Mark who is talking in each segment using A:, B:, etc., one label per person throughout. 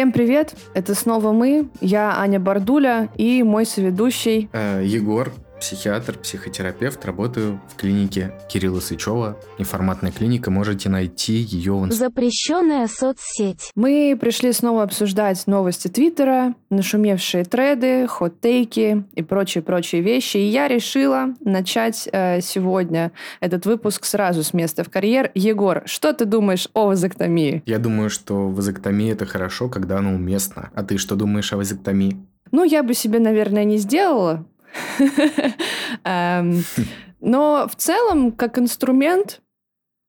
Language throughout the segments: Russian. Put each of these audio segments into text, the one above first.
A: Всем привет! Это снова мы. Я Аня Бардуля и мой соведущий
B: Э, Егор, психиатр, психотерапевт, работаю в клинике Кирилла Сычева. Неформатная клиника, можете найти ее в
C: Запрещенная соцсеть.
A: Мы пришли снова обсуждать новости Твиттера, нашумевшие треды, хот-тейки и прочие-прочие вещи. И я решила начать э, сегодня этот выпуск сразу с места в карьер. Егор, что ты думаешь о вазоктомии?
B: Я думаю, что вазоктомия это хорошо, когда она уместна. А ты что думаешь о вазоктомии?
A: Ну, я бы себе, наверное, не сделала. Эм, Но в целом, как инструмент,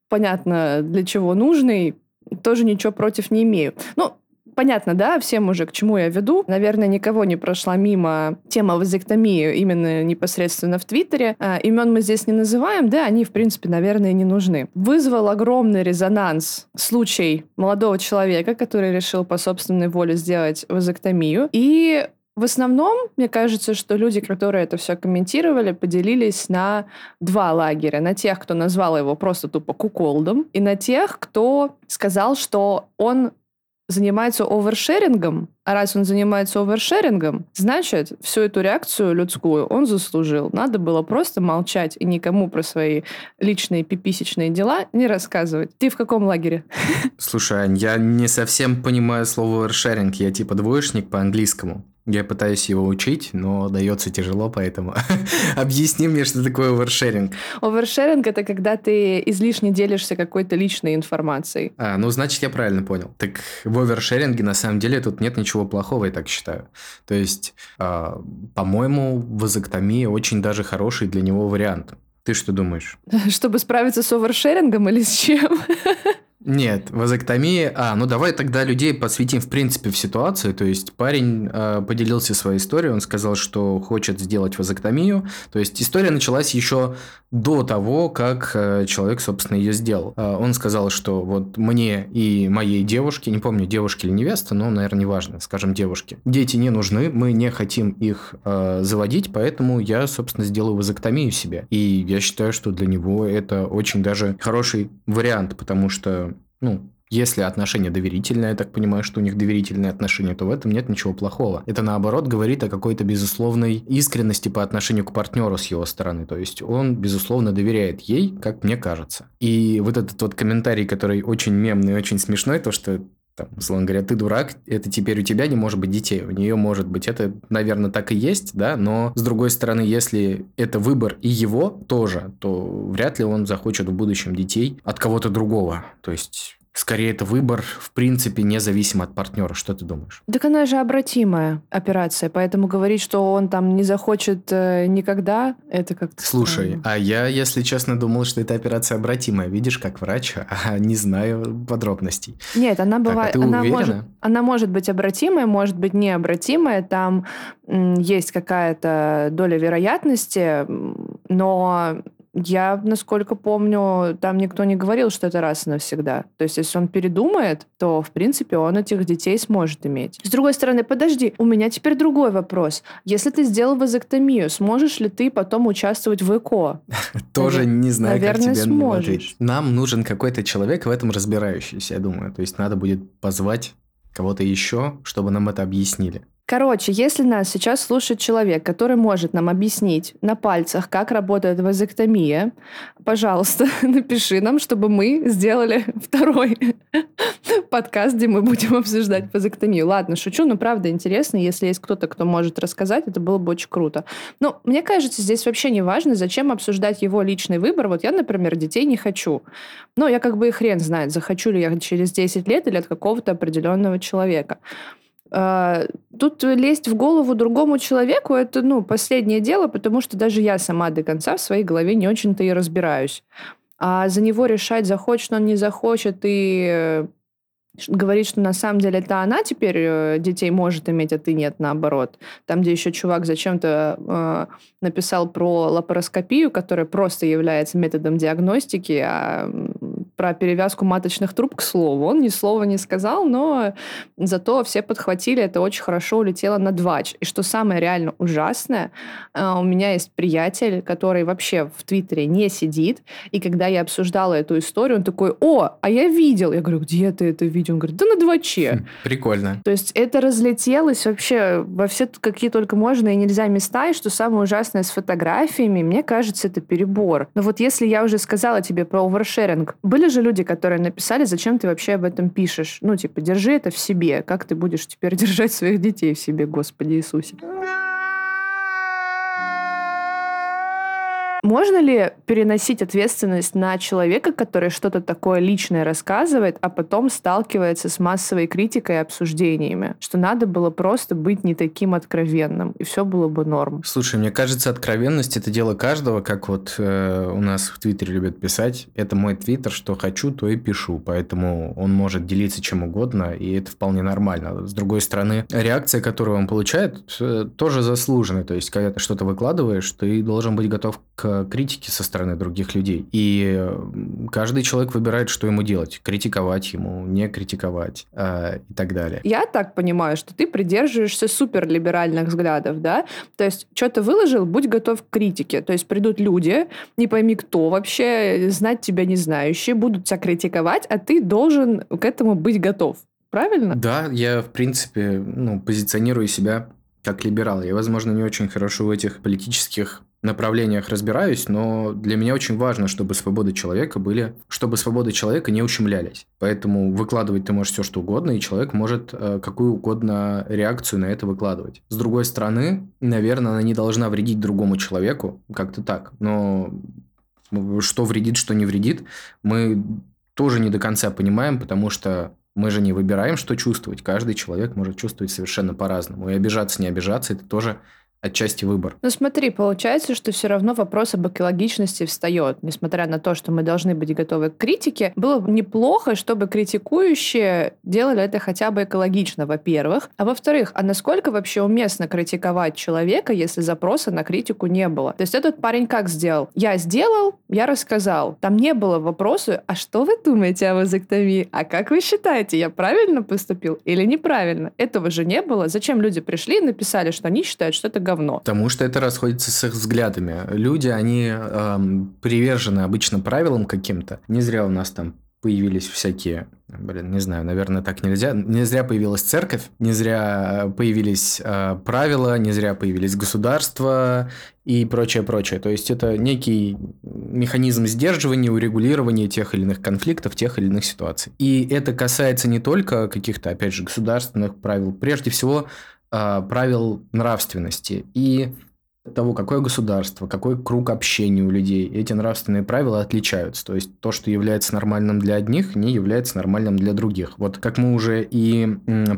A: понятно, для чего нужный, тоже ничего против не имею. Ну, Понятно, да, всем уже к чему я веду. Наверное, никого не прошла мимо тема вазоктомии именно непосредственно в Твиттере. А, Имен мы здесь не называем, да, они, в принципе, наверное, не нужны. Вызвал огромный резонанс случай молодого человека, который решил по собственной воле сделать вазоктомию. И в основном, мне кажется, что люди, которые это все комментировали, поделились на два лагеря. На тех, кто назвал его просто тупо куколдом, и на тех, кто сказал, что он занимается овершерингом, а раз он занимается овершерингом, значит, всю эту реакцию людскую он заслужил. Надо было просто молчать и никому про свои личные пиписечные дела не рассказывать. Ты в каком лагере?
B: Слушай, я не совсем понимаю слово овершеринг. Я типа двоечник по английскому. Я пытаюсь его учить, но дается тяжело, поэтому объясни мне, что такое овершеринг.
A: Овершеринг — это когда ты излишне делишься какой-то личной информацией.
B: А, ну, значит, я правильно понял. Так в овершеринге на самом деле тут нет ничего плохого, я так считаю. То есть, а, по-моему, вазоктомия очень даже хороший для него вариант. Ты что думаешь?
A: Чтобы справиться с овершерингом или с чем?
B: Нет, вазоктомия... А, ну давай тогда людей посвятим в принципе в ситуацию. То есть парень э, поделился своей историей, он сказал, что хочет сделать вазоктомию. То есть история началась еще до того, как э, человек, собственно, ее сделал. Э, он сказал, что вот мне и моей девушке, не помню, девушке или невеста, но, наверное, неважно, скажем, девушке, дети не нужны, мы не хотим их э, заводить, поэтому я, собственно, сделаю вазоктомию себе. И я считаю, что для него это очень даже хороший вариант, потому что ну, если отношения доверительные, я так понимаю, что у них доверительные отношения, то в этом нет ничего плохого. Это наоборот говорит о какой-то безусловной искренности по отношению к партнеру с его стороны. То есть он, безусловно, доверяет ей, как мне кажется. И вот этот вот комментарий, который очень мемный, очень смешной, то, что там, условно говоря, ты дурак, это теперь у тебя не может быть детей, у нее может быть. Это, наверное, так и есть, да, но с другой стороны, если это выбор и его тоже, то вряд ли он захочет в будущем детей от кого-то другого. То есть Скорее, это выбор, в принципе, независимо от партнера. Что ты думаешь?
A: Так она же обратимая операция, поэтому говорить, что он там не захочет э, никогда, это как-то
B: Слушай,
A: странно.
B: а я, если честно, думал, что эта операция обратимая. Видишь, как врач, а не знаю подробностей.
A: Нет, она
B: Так, а
A: бывает,
B: ты
A: она
B: уверена?
A: может, она может быть обратимая, может быть необратимая. Там есть какая-то доля вероятности, но я, насколько помню, там никто не говорил, что это раз и навсегда. То есть, если он передумает, то, в принципе, он этих детей сможет иметь. С другой стороны, подожди, у меня теперь другой вопрос. Если ты сделал вазоктомию, сможешь ли ты потом участвовать в ЭКО?
B: Тоже не знаю, как тебе
A: сможешь.
B: Нам нужен какой-то человек в этом разбирающийся, я думаю. То есть надо будет позвать кого-то еще, чтобы нам это объяснили.
A: Короче, если нас сейчас слушает человек, который может нам объяснить на пальцах, как работает вазоктомия, пожалуйста, напиши нам, чтобы мы сделали второй подкаст, где мы будем обсуждать вазоктомию. Ладно, шучу, но правда интересно. Если есть кто-то, кто может рассказать, это было бы очень круто. Но мне кажется, здесь вообще не важно, зачем обсуждать его личный выбор. Вот я, например, детей не хочу. Но я как бы и хрен знает, захочу ли я через 10 лет или от какого-то определенного человека. А, Тут лезть в голову другому человеку это, ну, последнее дело, потому что даже я сама до конца в своей голове не очень-то и разбираюсь. А за него решать, захочет он, не захочет, и э, говорить, что на самом деле это она теперь э, детей может иметь, а ты нет, наоборот. Там, где еще чувак зачем-то э, написал про лапароскопию, которая просто является методом диагностики, а про перевязку маточных труб, к слову. Он ни слова не сказал, но зато все подхватили, это очень хорошо улетело на двач. И что самое реально ужасное, э, у меня есть приятель, который вообще в Твиттере не сидит, и когда я обсуждала эту историю, он такой, о, а я видел. Я говорю, где ты это видел? Он говорит, да на дваче.
B: Хм, прикольно.
A: То есть это разлетелось вообще во все какие только можно и нельзя места, и что самое ужасное с фотографиями, мне кажется, это перебор. Но вот если я уже сказала тебе про овершеринг, были же люди, которые написали, зачем ты вообще об этом пишешь? Ну, типа, держи это в себе. Как ты будешь теперь держать своих детей в себе, Господи Иисусе? Можно ли переносить ответственность на человека, который что-то такое личное рассказывает, а потом сталкивается с массовой критикой и обсуждениями? Что надо было просто быть не таким откровенным, и все было бы норм.
B: Слушай, мне кажется, откровенность это дело каждого, как вот э, у нас в Твиттере любят писать. Это мой Твиттер, что хочу, то и пишу. Поэтому он может делиться чем угодно, и это вполне нормально. С другой стороны, реакция, которую он получает, э, тоже заслуженная. То есть, когда ты что-то выкладываешь, ты должен быть готов к критики со стороны других людей. И каждый человек выбирает, что ему делать. Критиковать ему, не критиковать э, и так далее.
A: Я так понимаю, что ты придерживаешься суперлиберальных взглядов, да? То есть, что-то выложил, будь готов к критике. То есть, придут люди, не пойми кто вообще, знать тебя не знающие, будут тебя критиковать, а ты должен к этому быть готов. Правильно?
B: Да, я, в принципе, ну, позиционирую себя как либерал. Я, возможно, не очень хорошо в этих политических направлениях разбираюсь, но для меня очень важно, чтобы свободы человека были, чтобы свободы человека не ущемлялись. Поэтому выкладывать ты можешь все, что угодно, и человек может э, какую угодно реакцию на это выкладывать. С другой стороны, наверное, она не должна вредить другому человеку, как-то так. Но что вредит, что не вредит, мы тоже не до конца понимаем, потому что мы же не выбираем, что чувствовать. Каждый человек может чувствовать совершенно по-разному. И обижаться, не обижаться, это тоже отчасти выбор.
A: Ну смотри, получается, что все равно вопрос об экологичности встает. Несмотря на то, что мы должны быть готовы к критике, было бы неплохо, чтобы критикующие делали это хотя бы экологично, во-первых. А во-вторых, а насколько вообще уместно критиковать человека, если запроса на критику не было? То есть этот парень как сделал? Я сделал, я рассказал. Там не было вопроса, а что вы думаете о вазоктомии? А как вы считаете, я правильно поступил или неправильно? Этого же не было. Зачем люди пришли и написали, что они считают, что это говно.
B: Потому что это расходится с их взглядами. Люди, они эм, привержены обычно правилам каким-то. Не зря у нас там появились всякие, блин, не знаю, наверное, так нельзя. Не зря появилась церковь, не зря появились э, правила, не зря появились государства и прочее, прочее. То есть это некий механизм сдерживания, урегулирования тех или иных конфликтов, тех или иных ситуаций. И это касается не только каких-то, опять же, государственных правил, прежде всего правил нравственности и того, какое государство, какой круг общения у людей, эти нравственные правила отличаются. То есть то, что является нормальным для одних, не является нормальным для других. Вот как мы уже и,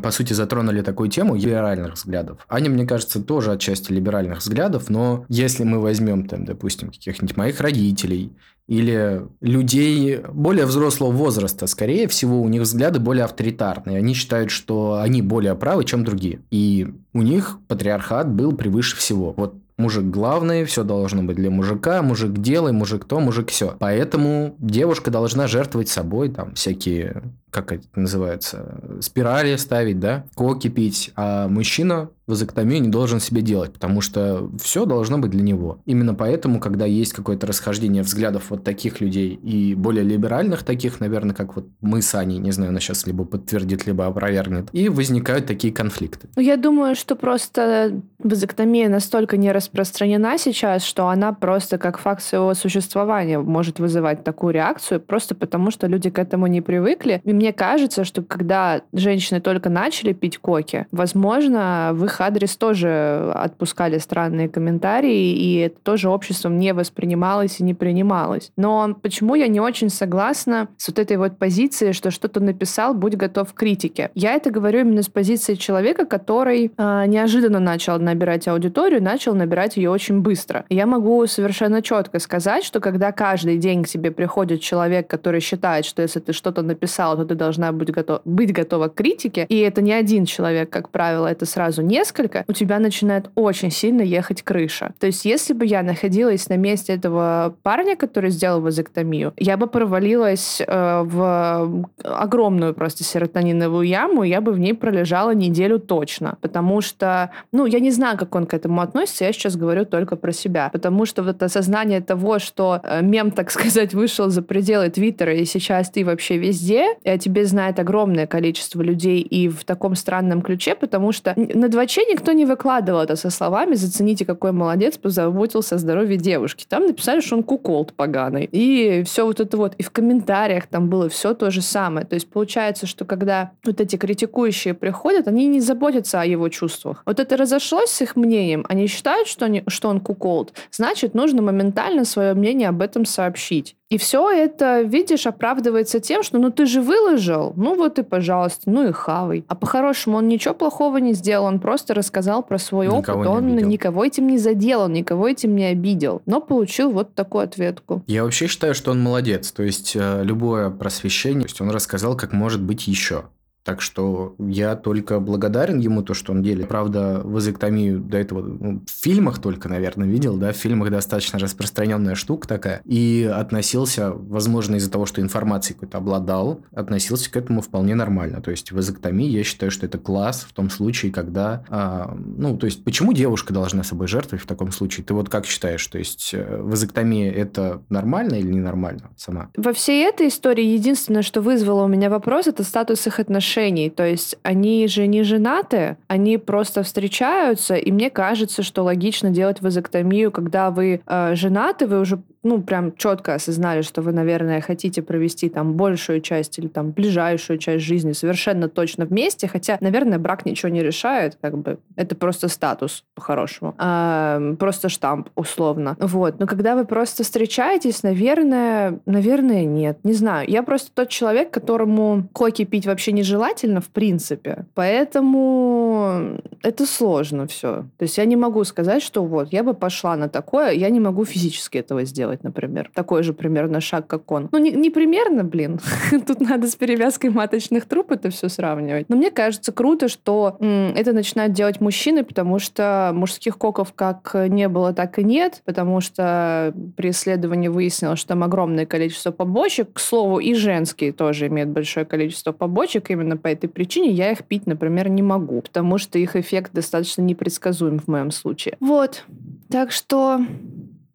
B: по сути, затронули такую тему либеральных взглядов. Аня, мне кажется, тоже отчасти либеральных взглядов, но если мы возьмем, там, допустим, каких-нибудь моих родителей или людей более взрослого возраста, скорее всего, у них взгляды более авторитарные. Они считают, что они более правы, чем другие. И у них патриархат был превыше всего. Вот Мужик главный, все должно быть для мужика, мужик делай, мужик то, мужик все. Поэтому девушка должна жертвовать собой, там всякие, как это называется, спирали ставить, да, коки пить, а мужчина вазоктомию не должен себе делать, потому что все должно быть для него. Именно поэтому, когда есть какое-то расхождение взглядов вот таких людей и более либеральных таких, наверное, как вот мы с Аней, не знаю, она сейчас либо подтвердит, либо опровергнет, и возникают такие конфликты.
A: Ну, я думаю, что просто вазоктомия настолько не распространена сейчас, что она просто как факт своего существования может вызывать такую реакцию, просто потому что люди к этому не привыкли. И мне кажется, что когда женщины только начали пить коки, возможно, в их адрес тоже отпускали странные комментарии, и это тоже обществом не воспринималось и не принималось. Но почему я не очень согласна с вот этой вот позицией, что что-то написал, будь готов к критике? Я это говорю именно с позиции человека, который э, неожиданно начал набирать аудиторию, начал набирать ее очень быстро. Я могу совершенно четко сказать, что когда каждый день к тебе приходит человек, который считает, что если ты что-то написал, то ты должна быть, готов, быть готова к критике, и это не один человек, как правило, это сразу несколько, у тебя начинает очень сильно ехать крыша. То есть если бы я находилась на месте этого парня, который сделал вазоктомию, я бы провалилась э, в огромную просто серотониновую яму, я бы в ней пролежала неделю точно. Потому что, ну, я не знаю, как он к этому относится, я сейчас говорю только про себя. Потому что вот осознание того, что э, мем, так сказать, вышел за пределы Твиттера, и сейчас ты вообще везде, о тебе знает огромное количество людей и в таком странном ключе, потому что на дваче никто не выкладывал это со словами «зацените, какой молодец, позаботился о здоровье девушки». Там написали, что он куколд поганый. И все вот это вот. И в комментариях там было все то же самое. То есть получается, что когда вот эти критикующие приходят, они не заботятся о его чувствах. Вот это разошлось с их мнением. Они считают, что, они, что он куколд. Значит, нужно моментально свое мнение об этом сообщить. И все это, видишь, оправдывается тем, что ну ты же выложил, ну вот и пожалуйста, ну и хавай. А по-хорошему он ничего плохого не сделал, он просто рассказал про свой
B: Никого
A: опыт, он
B: обидел.
A: никого этим не задел, он никого этим не обидел, но получил вот такую ответку.
B: Я вообще считаю, что он молодец. То есть, э, любое просвещение, то есть он рассказал, как может быть еще. Так что я только благодарен ему, то, что он делит. Правда, вазоктомию до этого ну, в фильмах только, наверное, видел, да, в фильмах достаточно распространенная штука такая. И относился, возможно, из-за того, что информацией какой-то обладал, относился к этому вполне нормально. То есть, вазоктомия, я считаю, что это класс в том случае, когда... а, ну, то есть, почему девушка должна собой жертвовать в таком случае? Ты вот как считаешь? То есть, э, вазоктомия это нормально или ненормально сама?
A: Во всей этой истории единственное, что вызвало у меня вопрос, это статус их отношений. То есть они же не женаты, они просто встречаются, и мне кажется, что логично делать вазоктомию, когда вы э, женаты, вы уже ну, прям четко осознали, что вы, наверное, хотите провести там большую часть или там ближайшую часть жизни совершенно точно вместе, хотя, наверное, брак ничего не решает, как бы это просто статус по-хорошему, а, просто штамп условно. Вот, но когда вы просто встречаетесь, наверное, наверное, нет, не знаю. Я просто тот человек, которому коки пить вообще нежелательно, в принципе, поэтому это сложно все. То есть я не могу сказать, что вот, я бы пошла на такое, я не могу физически этого сделать, например. Такой же примерно шаг, как он. Ну, не, не примерно, блин. Тут надо с перевязкой маточных труб это все сравнивать. Но мне кажется круто, что это начинают делать мужчины, потому что мужских коков как не было, так и нет, потому что при исследовании выяснилось, что там огромное количество побочек. К слову, и женские тоже имеют большое количество побочек. Именно по этой причине я их пить, например, не могу, потому что их эффект достаточно непредсказуем в моем случае. Вот. Так что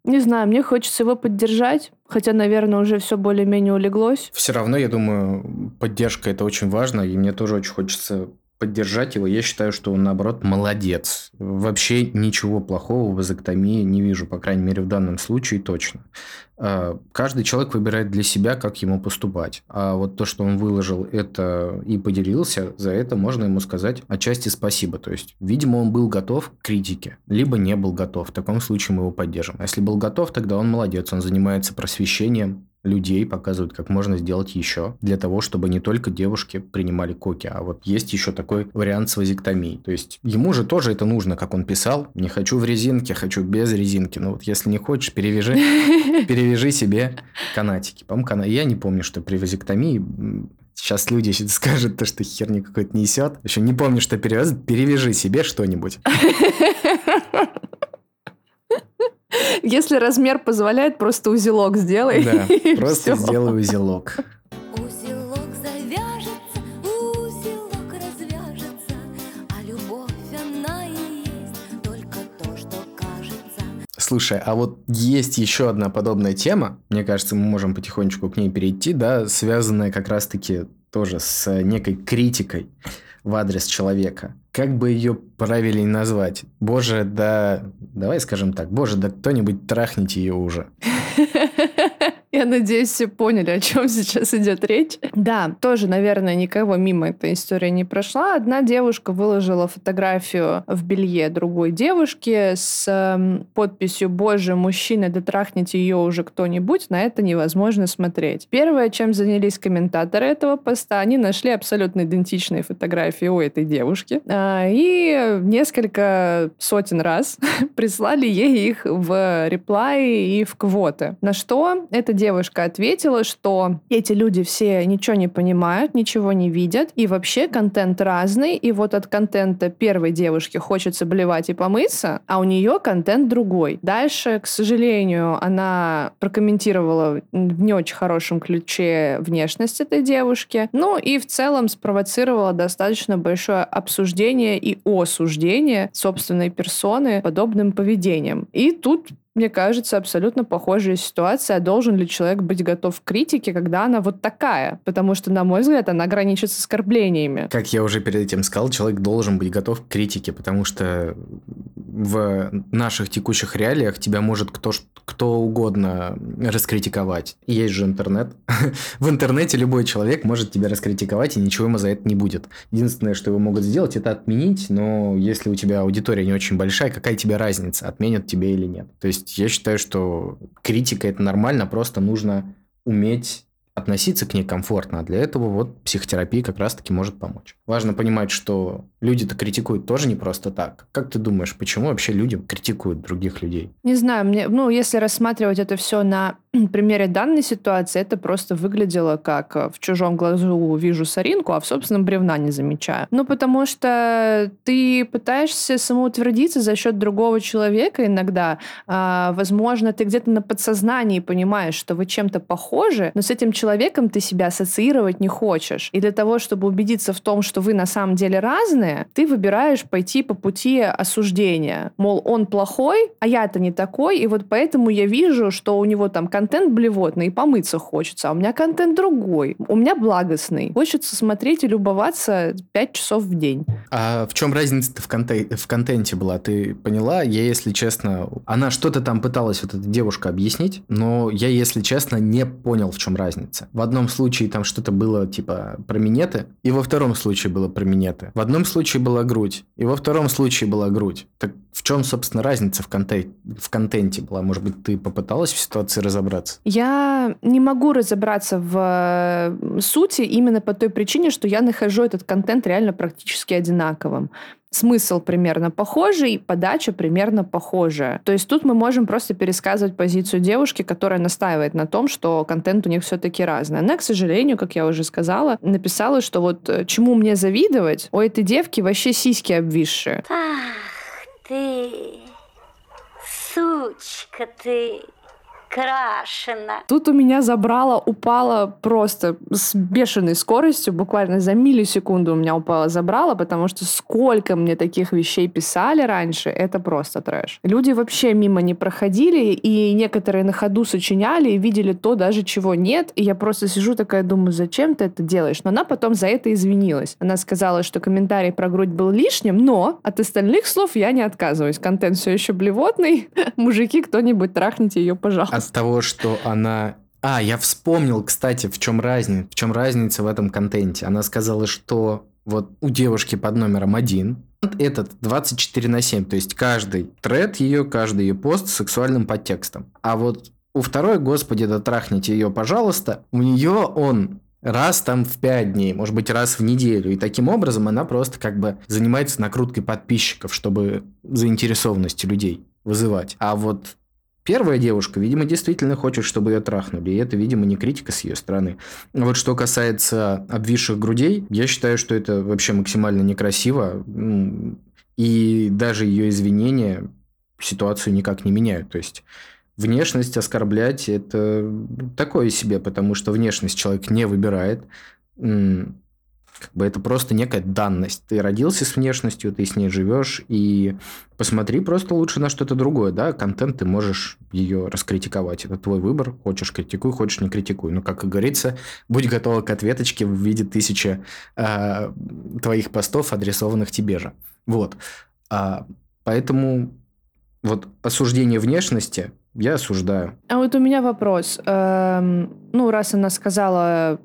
A: не знаю, мне хочется его поддержать, хотя, наверное, уже все более-менее улеглось.
B: Все равно, я думаю, поддержка это очень важно, и мне тоже очень хочется поддержать его. Я считаю, что он, наоборот, молодец. Вообще ничего плохого в вазоктомии не вижу, по крайней мере, в данном случае точно. А, Каждый человек выбирает для себя, как ему поступать. А вот то, что он выложил это и поделился, за это можно ему сказать отчасти спасибо. То есть, видимо, он был готов к критике, либо не был готов. В таком случае мы его поддержим. А если был готов, тогда он молодец. Он занимается просвещением людей, показывает, как можно сделать еще для того, чтобы не только девушки принимали коки, а вот есть еще такой вариант с вазектомией. То есть ему же тоже это нужно, как он писал. Не хочу в резинке, хочу без резинки. Но вот если не хочешь, перевяжи, перевяжи себе канатики. По-моему, кана... Я не помню, что при вазектомии Сейчас люди скажут, то, что херни какой-то несет. Еще не помню, что перевязывать. Перевяжи себе что-нибудь.
A: Если размер позволяет, просто узелок сделай.
B: Да, просто сделай узелок.
D: Узелок завяжется, узелок развяжется, а любовь она и есть только то, что кажется.
B: Слушай, а вот есть еще одна подобная тема, мне кажется, мы можем потихонечку к ней перейти, да, связанная как раз-таки тоже с некой критикой в адрес человека. Как бы ее правильнее назвать? Боже, да... Давай скажем так. Боже, да кто-нибудь трахните ее уже.
A: Я надеюсь, все поняли, о чем сейчас идет речь. Да, тоже, наверное, никого мимо эта история не прошла. Одна девушка выложила фотографию в белье другой девушки с эм, подписью «Боже, мужчина, дотрахните ее уже кто-нибудь, на это невозможно смотреть». Первое, чем занялись комментаторы этого поста, они нашли абсолютно идентичные фотографии у этой девушки а, и несколько сотен раз прислали ей их в реплай и в квоты. На что эта девушка ответила, что эти люди все ничего не понимают, ничего не видят, и вообще контент разный, и вот от контента первой девушки хочется блевать и помыться, а у нее контент другой. Дальше, к сожалению, она прокомментировала в не очень хорошем ключе внешность этой девушки, ну и в целом спровоцировала достаточно большое обсуждение и осуждение собственной персоны подобным поведением. И тут мне кажется, абсолютно похожая ситуация. Должен ли человек быть готов к критике, когда она вот такая? Потому что, на мой взгляд, она граничит с оскорблениями.
B: Как я уже перед этим сказал, человек должен быть готов к критике, потому что в наших текущих реалиях тебя может кто, кто угодно раскритиковать. Есть же интернет. в интернете любой человек может тебя раскритиковать, и ничего ему за это не будет. Единственное, что его могут сделать, это отменить, но если у тебя аудитория не очень большая, какая тебе разница, отменят тебе или нет. То есть я считаю, что критика это нормально, просто нужно уметь относиться к ней комфортно. А для этого вот психотерапия как раз-таки может помочь. Важно понимать, что люди-то критикуют тоже не просто так. Как ты думаешь, почему вообще люди критикуют других людей?
A: Не знаю, мне, ну, если рассматривать это все на примере данной ситуации, это просто выглядело как э, в чужом глазу вижу соринку, а в собственном бревна не замечаю. Ну, потому что ты пытаешься самоутвердиться за счет другого человека иногда. А, возможно, ты где-то на подсознании понимаешь, что вы чем-то похожи, но с этим человеком ты себя ассоциировать не хочешь. И для того, чтобы убедиться в том, что вы на самом деле разные, ты выбираешь пойти по пути осуждения. Мол, он плохой, а я-то не такой, и вот поэтому я вижу, что у него там контент блевотный, и помыться хочется, а у меня контент другой. У меня благостный. Хочется смотреть и любоваться 5 часов в день.
B: А в чем разница-то в, конте- в контенте была? Ты поняла? Я, если честно... Она что-то там пыталась, вот эта девушка, объяснить, но я, если честно, не понял, в чем разница. В одном случае там что-то было типа про минеты, и во втором случае было про минеты. В одном случае была грудь, и во втором случае была грудь. Так в чем, собственно, разница в, конте- в контенте была? Может быть, ты попыталась в ситуации разобраться?
A: Я не могу разобраться в э, сути именно по той причине, что я нахожу этот контент реально практически одинаковым. Смысл примерно похожий, подача примерно похожая. То есть тут мы можем просто пересказывать позицию девушки, которая настаивает на том, что контент у них все-таки разный. Она, к сожалению, как я уже сказала, написала, что вот э, чему мне завидовать, у этой девки вообще сиськи обвисшие.
E: Ах ты, сучка ты крашена.
A: Тут у меня забрало, упало просто с бешеной скоростью, буквально за миллисекунду у меня упало забрало, потому что сколько мне таких вещей писали раньше, это просто трэш. Люди вообще мимо не проходили, и некоторые на ходу сочиняли и видели то даже, чего нет, и я просто сижу такая, думаю, зачем ты это делаешь? Но она потом за это извинилась. Она сказала, что комментарий про грудь был лишним, но от остальных слов я не отказываюсь. Контент все еще блевотный. Мужики, кто-нибудь трахните ее, пожалуйста
B: от того, что она... А, я вспомнил, кстати, в чем разница, в чем разница в этом контенте. Она сказала, что вот у девушки под номером один этот 24 на 7, то есть каждый тред ее, каждый ее пост с сексуальным подтекстом. А вот у второй, господи, да трахните ее, пожалуйста, у нее он раз там в пять дней, может быть, раз в неделю. И таким образом она просто как бы занимается накруткой подписчиков, чтобы заинтересованности людей вызывать. А вот Первая девушка, видимо, действительно хочет, чтобы ее трахнули, и это, видимо, не критика с ее стороны. Вот что касается обвисших грудей, я считаю, что это вообще максимально некрасиво, и даже ее извинения ситуацию никак не меняют. То есть внешность оскорблять – это такое себе, потому что внешность человек не выбирает как бы это просто некая данность. Ты родился с внешностью, ты с ней живешь, и посмотри просто лучше на что-то другое, да, контент ты можешь ее раскритиковать. Это твой выбор, хочешь критикуй, хочешь не критикуй. Но, как и говорится, будь готова к ответочке в виде тысячи э, твоих постов, адресованных тебе же. Вот. А, поэтому вот осуждение внешности я осуждаю.
A: А вот у меня вопрос. Эм, ну, раз она сказала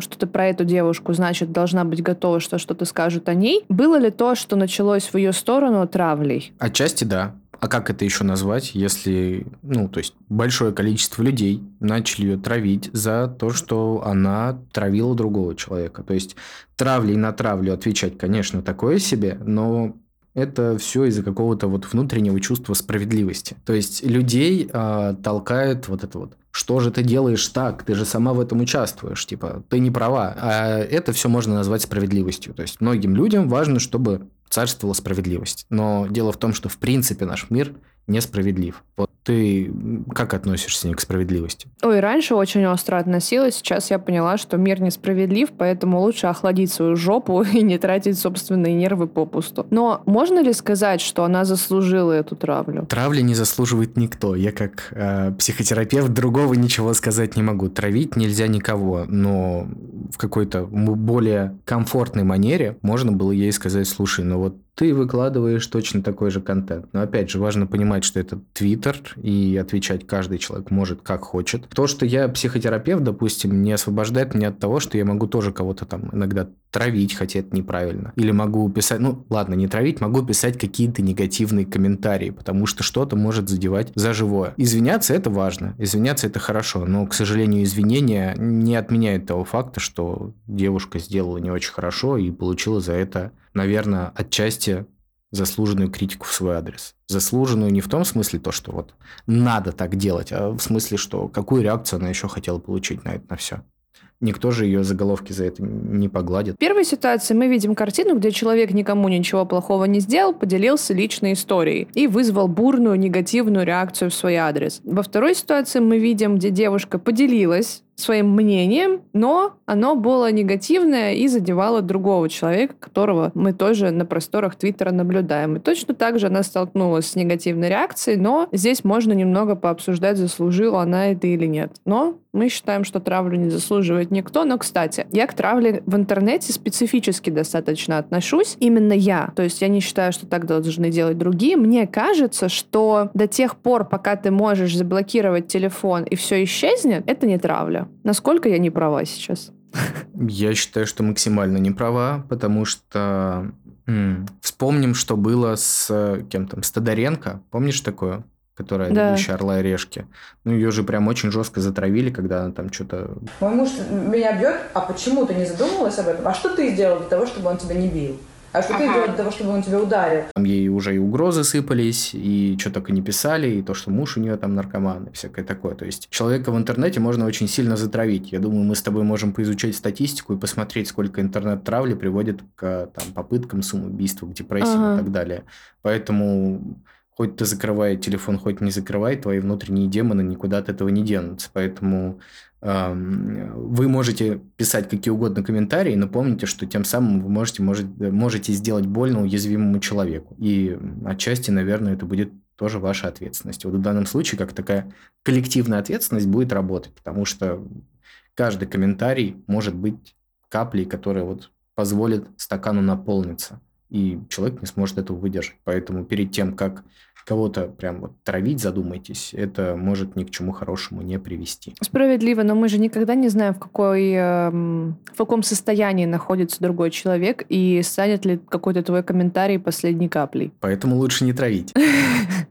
A: что-то про эту девушку, значит, должна быть готова, что что-то скажут о ней. Было ли то, что началось в ее сторону травлей?
B: Отчасти да. А как это еще назвать, если, ну, то есть большое количество людей начали ее травить за то, что она травила другого человека. То есть травлей на травлю отвечать, конечно, такое себе, но это все из-за какого-то вот внутреннего чувства справедливости. То есть людей э, толкает вот это вот. Что же ты делаешь так? Ты же сама в этом участвуешь. Типа, ты не права. А это все можно назвать справедливостью. То есть многим людям важно, чтобы царствовала справедливость. Но дело в том, что в принципе наш мир несправедлив. Вот ты как относишься к справедливости?
A: Ой, раньше очень остро относилась, сейчас я поняла, что мир несправедлив, поэтому лучше охладить свою жопу и не тратить собственные нервы попусту. Но можно ли сказать, что она заслужила эту травлю?
B: Травли не заслуживает никто. Я как э, психотерапевт другого ничего сказать не могу. Травить нельзя никого, но в какой-то более комфортной манере можно было ей сказать, слушай, ну вот ты выкладываешь точно такой же контент. Но опять же, важно понимать, что это Твиттер, и отвечать каждый человек может как хочет. То, что я психотерапевт, допустим, не освобождает меня от того, что я могу тоже кого-то там иногда травить, хотя это неправильно. Или могу писать, ну ладно, не травить, могу писать какие-то негативные комментарии, потому что что-то может задевать за живое. Извиняться это важно, извиняться это хорошо, но, к сожалению, извинения не отменяют того факта, что девушка сделала не очень хорошо и получила за это наверное, отчасти заслуженную критику в свой адрес. Заслуженную не в том смысле то, что вот надо так делать, а в смысле, что какую реакцию она еще хотела получить на это, на все. Никто же ее заголовки за это не погладит.
A: В первой ситуации мы видим картину, где человек никому ничего плохого не сделал, поделился личной историей и вызвал бурную негативную реакцию в свой адрес. Во второй ситуации мы видим, где девушка поделилась своим мнением, но оно было негативное и задевало другого человека, которого мы тоже на просторах Твиттера наблюдаем. И точно так же она столкнулась с негативной реакцией, но здесь можно немного пообсуждать, заслужила она это или нет. Но мы считаем, что травлю не заслуживает никто. Но, кстати, я к травле в интернете специфически достаточно отношусь. Именно я. То есть я не считаю, что так должны делать другие. Мне кажется, что до тех пор, пока ты можешь заблокировать телефон и все исчезнет, это не травля. Насколько я не права сейчас?
B: Я считаю, что максимально не права, потому что м- вспомним, что было с кем там, с Тодоренко. Помнишь такое? которая да. ведущая «Орла и решки». Ну, ее же прям очень жестко затравили, когда она там что-то...
F: Мой муж меня бьет, а почему ты не задумывалась об этом? А что ты сделал для того, чтобы он тебя не бил? А что ага. ты делал для того, чтобы он тебя ударил?
B: Там ей уже и угрозы сыпались, и что только не писали, и то, что муж у нее там наркоман, и всякое такое. То есть человека в интернете можно очень сильно затравить. Я думаю, мы с тобой можем поизучать статистику и посмотреть, сколько интернет-травли приводит к там, попыткам самоубийства, к депрессии ага. и так далее. Поэтому хоть ты закрывай телефон, хоть не закрывай, твои внутренние демоны никуда от этого не денутся. Поэтому вы можете писать какие угодно комментарии, но помните, что тем самым вы можете, можете, можете сделать больно уязвимому человеку. И отчасти, наверное, это будет тоже ваша ответственность. Вот в данном случае как такая коллективная ответственность будет работать, потому что каждый комментарий может быть каплей, которая вот позволит стакану наполниться, и человек не сможет этого выдержать. Поэтому перед тем, как кого-то прям вот травить, задумайтесь, это может ни к чему хорошему не привести.
A: Справедливо, но мы же никогда не знаем, в, какой, эм, в каком состоянии находится другой человек и станет ли какой-то твой комментарий последней каплей.
B: Поэтому лучше не травить.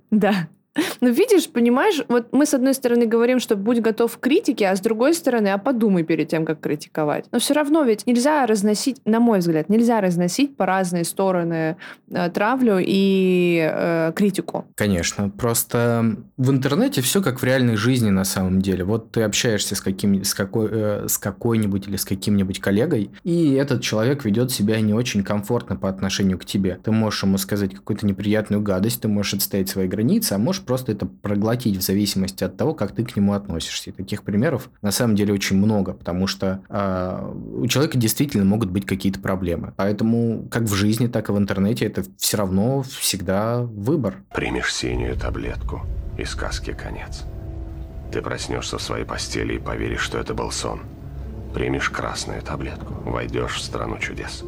A: Да. Ну, видишь, понимаешь, вот мы с одной стороны говорим, что будь готов к критике, а с другой стороны, а подумай перед тем, как критиковать. Но все равно ведь нельзя разносить, на мой взгляд, нельзя разносить по разные стороны э, травлю и э, критику.
B: Конечно. Просто в интернете все как в реальной жизни на самом деле. Вот ты общаешься с, каким, с, какой, э, с какой-нибудь или с каким-нибудь коллегой, и этот человек ведет себя не очень комфортно по отношению к тебе. Ты можешь ему сказать какую-то неприятную гадость, ты можешь отстоять свои границы, а можешь просто это проглотить в зависимости от того, как ты к нему относишься. И таких примеров на самом деле очень много, потому что э, у человека действительно могут быть какие-то проблемы. Поэтому как в жизни, так и в интернете это все равно всегда выбор.
G: Примешь синюю таблетку, и сказки конец. Ты проснешься в своей постели и поверишь, что это был сон. Примешь красную таблетку, войдешь в страну чудес.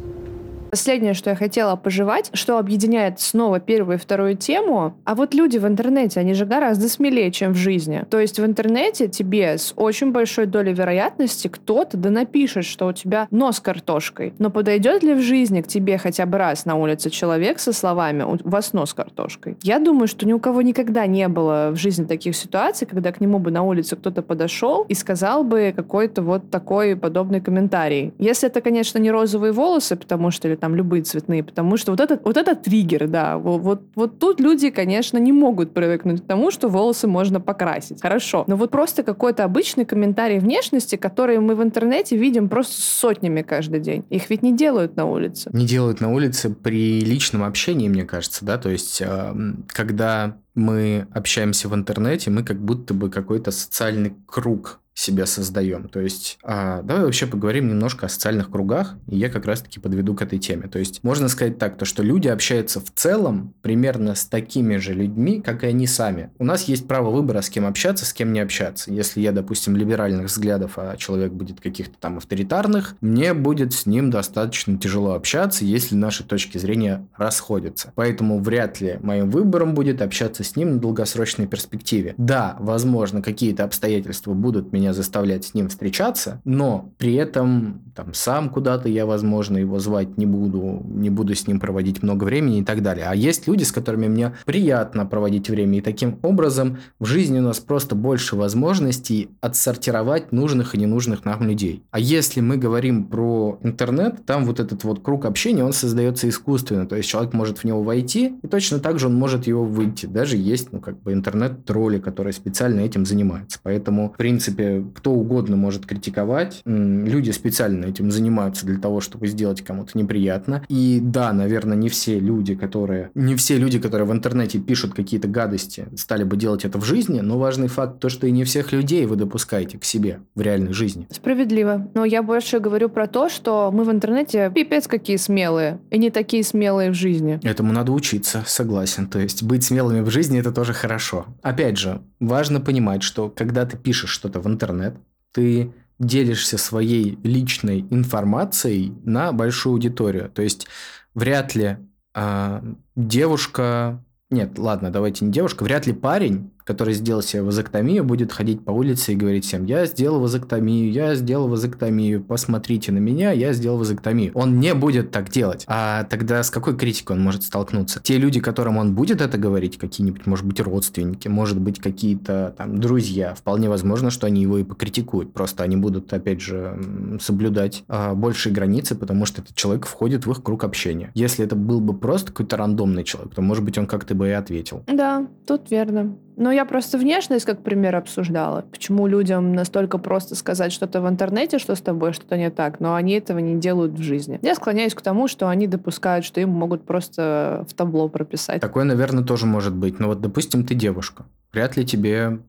A: Последнее, что я хотела пожевать, что объединяет снова первую и вторую тему, а вот люди в интернете, они же гораздо смелее, чем в жизни. То есть в интернете тебе с очень большой долей вероятности кто-то да напишет, что у тебя нос картошкой. Но подойдет ли в жизни к тебе хотя бы раз на улице человек со словами «у вас нос картошкой»? Я думаю, что ни у кого никогда не было в жизни таких ситуаций, когда к нему бы на улице кто-то подошел и сказал бы какой-то вот такой подобный комментарий. Если это, конечно, не розовые волосы, потому что или там любые цветные, потому что вот это, вот это триггер, да. Вот, вот, вот тут люди, конечно, не могут привыкнуть к тому, что волосы можно покрасить. Хорошо. Но вот просто какой-то обычный комментарий внешности, который мы в интернете видим просто сотнями каждый день. Их ведь не делают на улице.
B: Не делают на улице при личном общении, мне кажется, да, то есть э, когда мы общаемся в интернете, мы как будто бы какой-то социальный круг себя создаем. То есть, а, давай вообще поговорим немножко о социальных кругах, и я как раз-таки подведу к этой теме. То есть, можно сказать так, то, что люди общаются в целом примерно с такими же людьми, как и они сами. У нас есть право выбора, с кем общаться, с кем не общаться. Если я, допустим, либеральных взглядов, а человек будет каких-то там авторитарных, мне будет с ним достаточно тяжело общаться, если наши точки зрения расходятся. Поэтому вряд ли моим выбором будет общаться с ним на долгосрочной перспективе. Да, возможно, какие-то обстоятельства будут меня заставлять с ним встречаться, но при этом там сам куда-то я, возможно, его звать не буду, не буду с ним проводить много времени и так далее. А есть люди, с которыми мне приятно проводить время, и таким образом в жизни у нас просто больше возможностей отсортировать нужных и ненужных нам людей. А если мы говорим про интернет, там вот этот вот круг общения, он создается искусственно, то есть человек может в него войти, и точно так же он может его выйти. Даже есть, ну, как бы интернет-тролли, которые специально этим занимаются. Поэтому, в принципе, кто угодно может критиковать. Люди специально этим занимаются для того, чтобы сделать кому-то неприятно. И да, наверное, не все люди, которые... Не все люди, которые в интернете пишут какие-то гадости, стали бы делать это в жизни, но важный факт то, что и не всех людей вы допускаете к себе в реальной жизни.
A: Справедливо. Но я больше говорю про то, что мы в интернете пипец какие смелые, и не такие смелые в жизни.
B: Этому надо учиться, согласен. То есть быть смелыми в жизни это тоже хорошо. Опять же, важно понимать, что когда ты пишешь что-то в интернет, ты делишься своей личной информацией на большую аудиторию. То есть вряд ли э, девушка... Нет, ладно, давайте не девушка. Вряд ли парень который сделал себе вазоктомию, будет ходить по улице и говорить всем, я сделал вазоктомию, я сделал вазоктомию, посмотрите на меня, я сделал вазоктомию. Он не будет так делать. А тогда с какой критикой он может столкнуться? Те люди, которым он будет это говорить, какие-нибудь, может быть, родственники, может быть, какие-то там друзья, вполне возможно, что они его и покритикуют. Просто они будут, опять же, соблюдать а, большие границы, потому что этот человек входит в их круг общения. Если это был бы просто какой-то рандомный человек, то, может быть, он как-то бы и ответил.
A: Да, тут верно. Но я просто внешность как пример обсуждала. Почему людям настолько просто сказать что-то в интернете, что с тобой что-то не так, но они этого не делают в жизни. Я склоняюсь к тому, что они допускают, что им могут просто в табло прописать.
B: Такое, наверное, тоже может быть. Но вот, допустим, ты девушка. Вряд ли тебе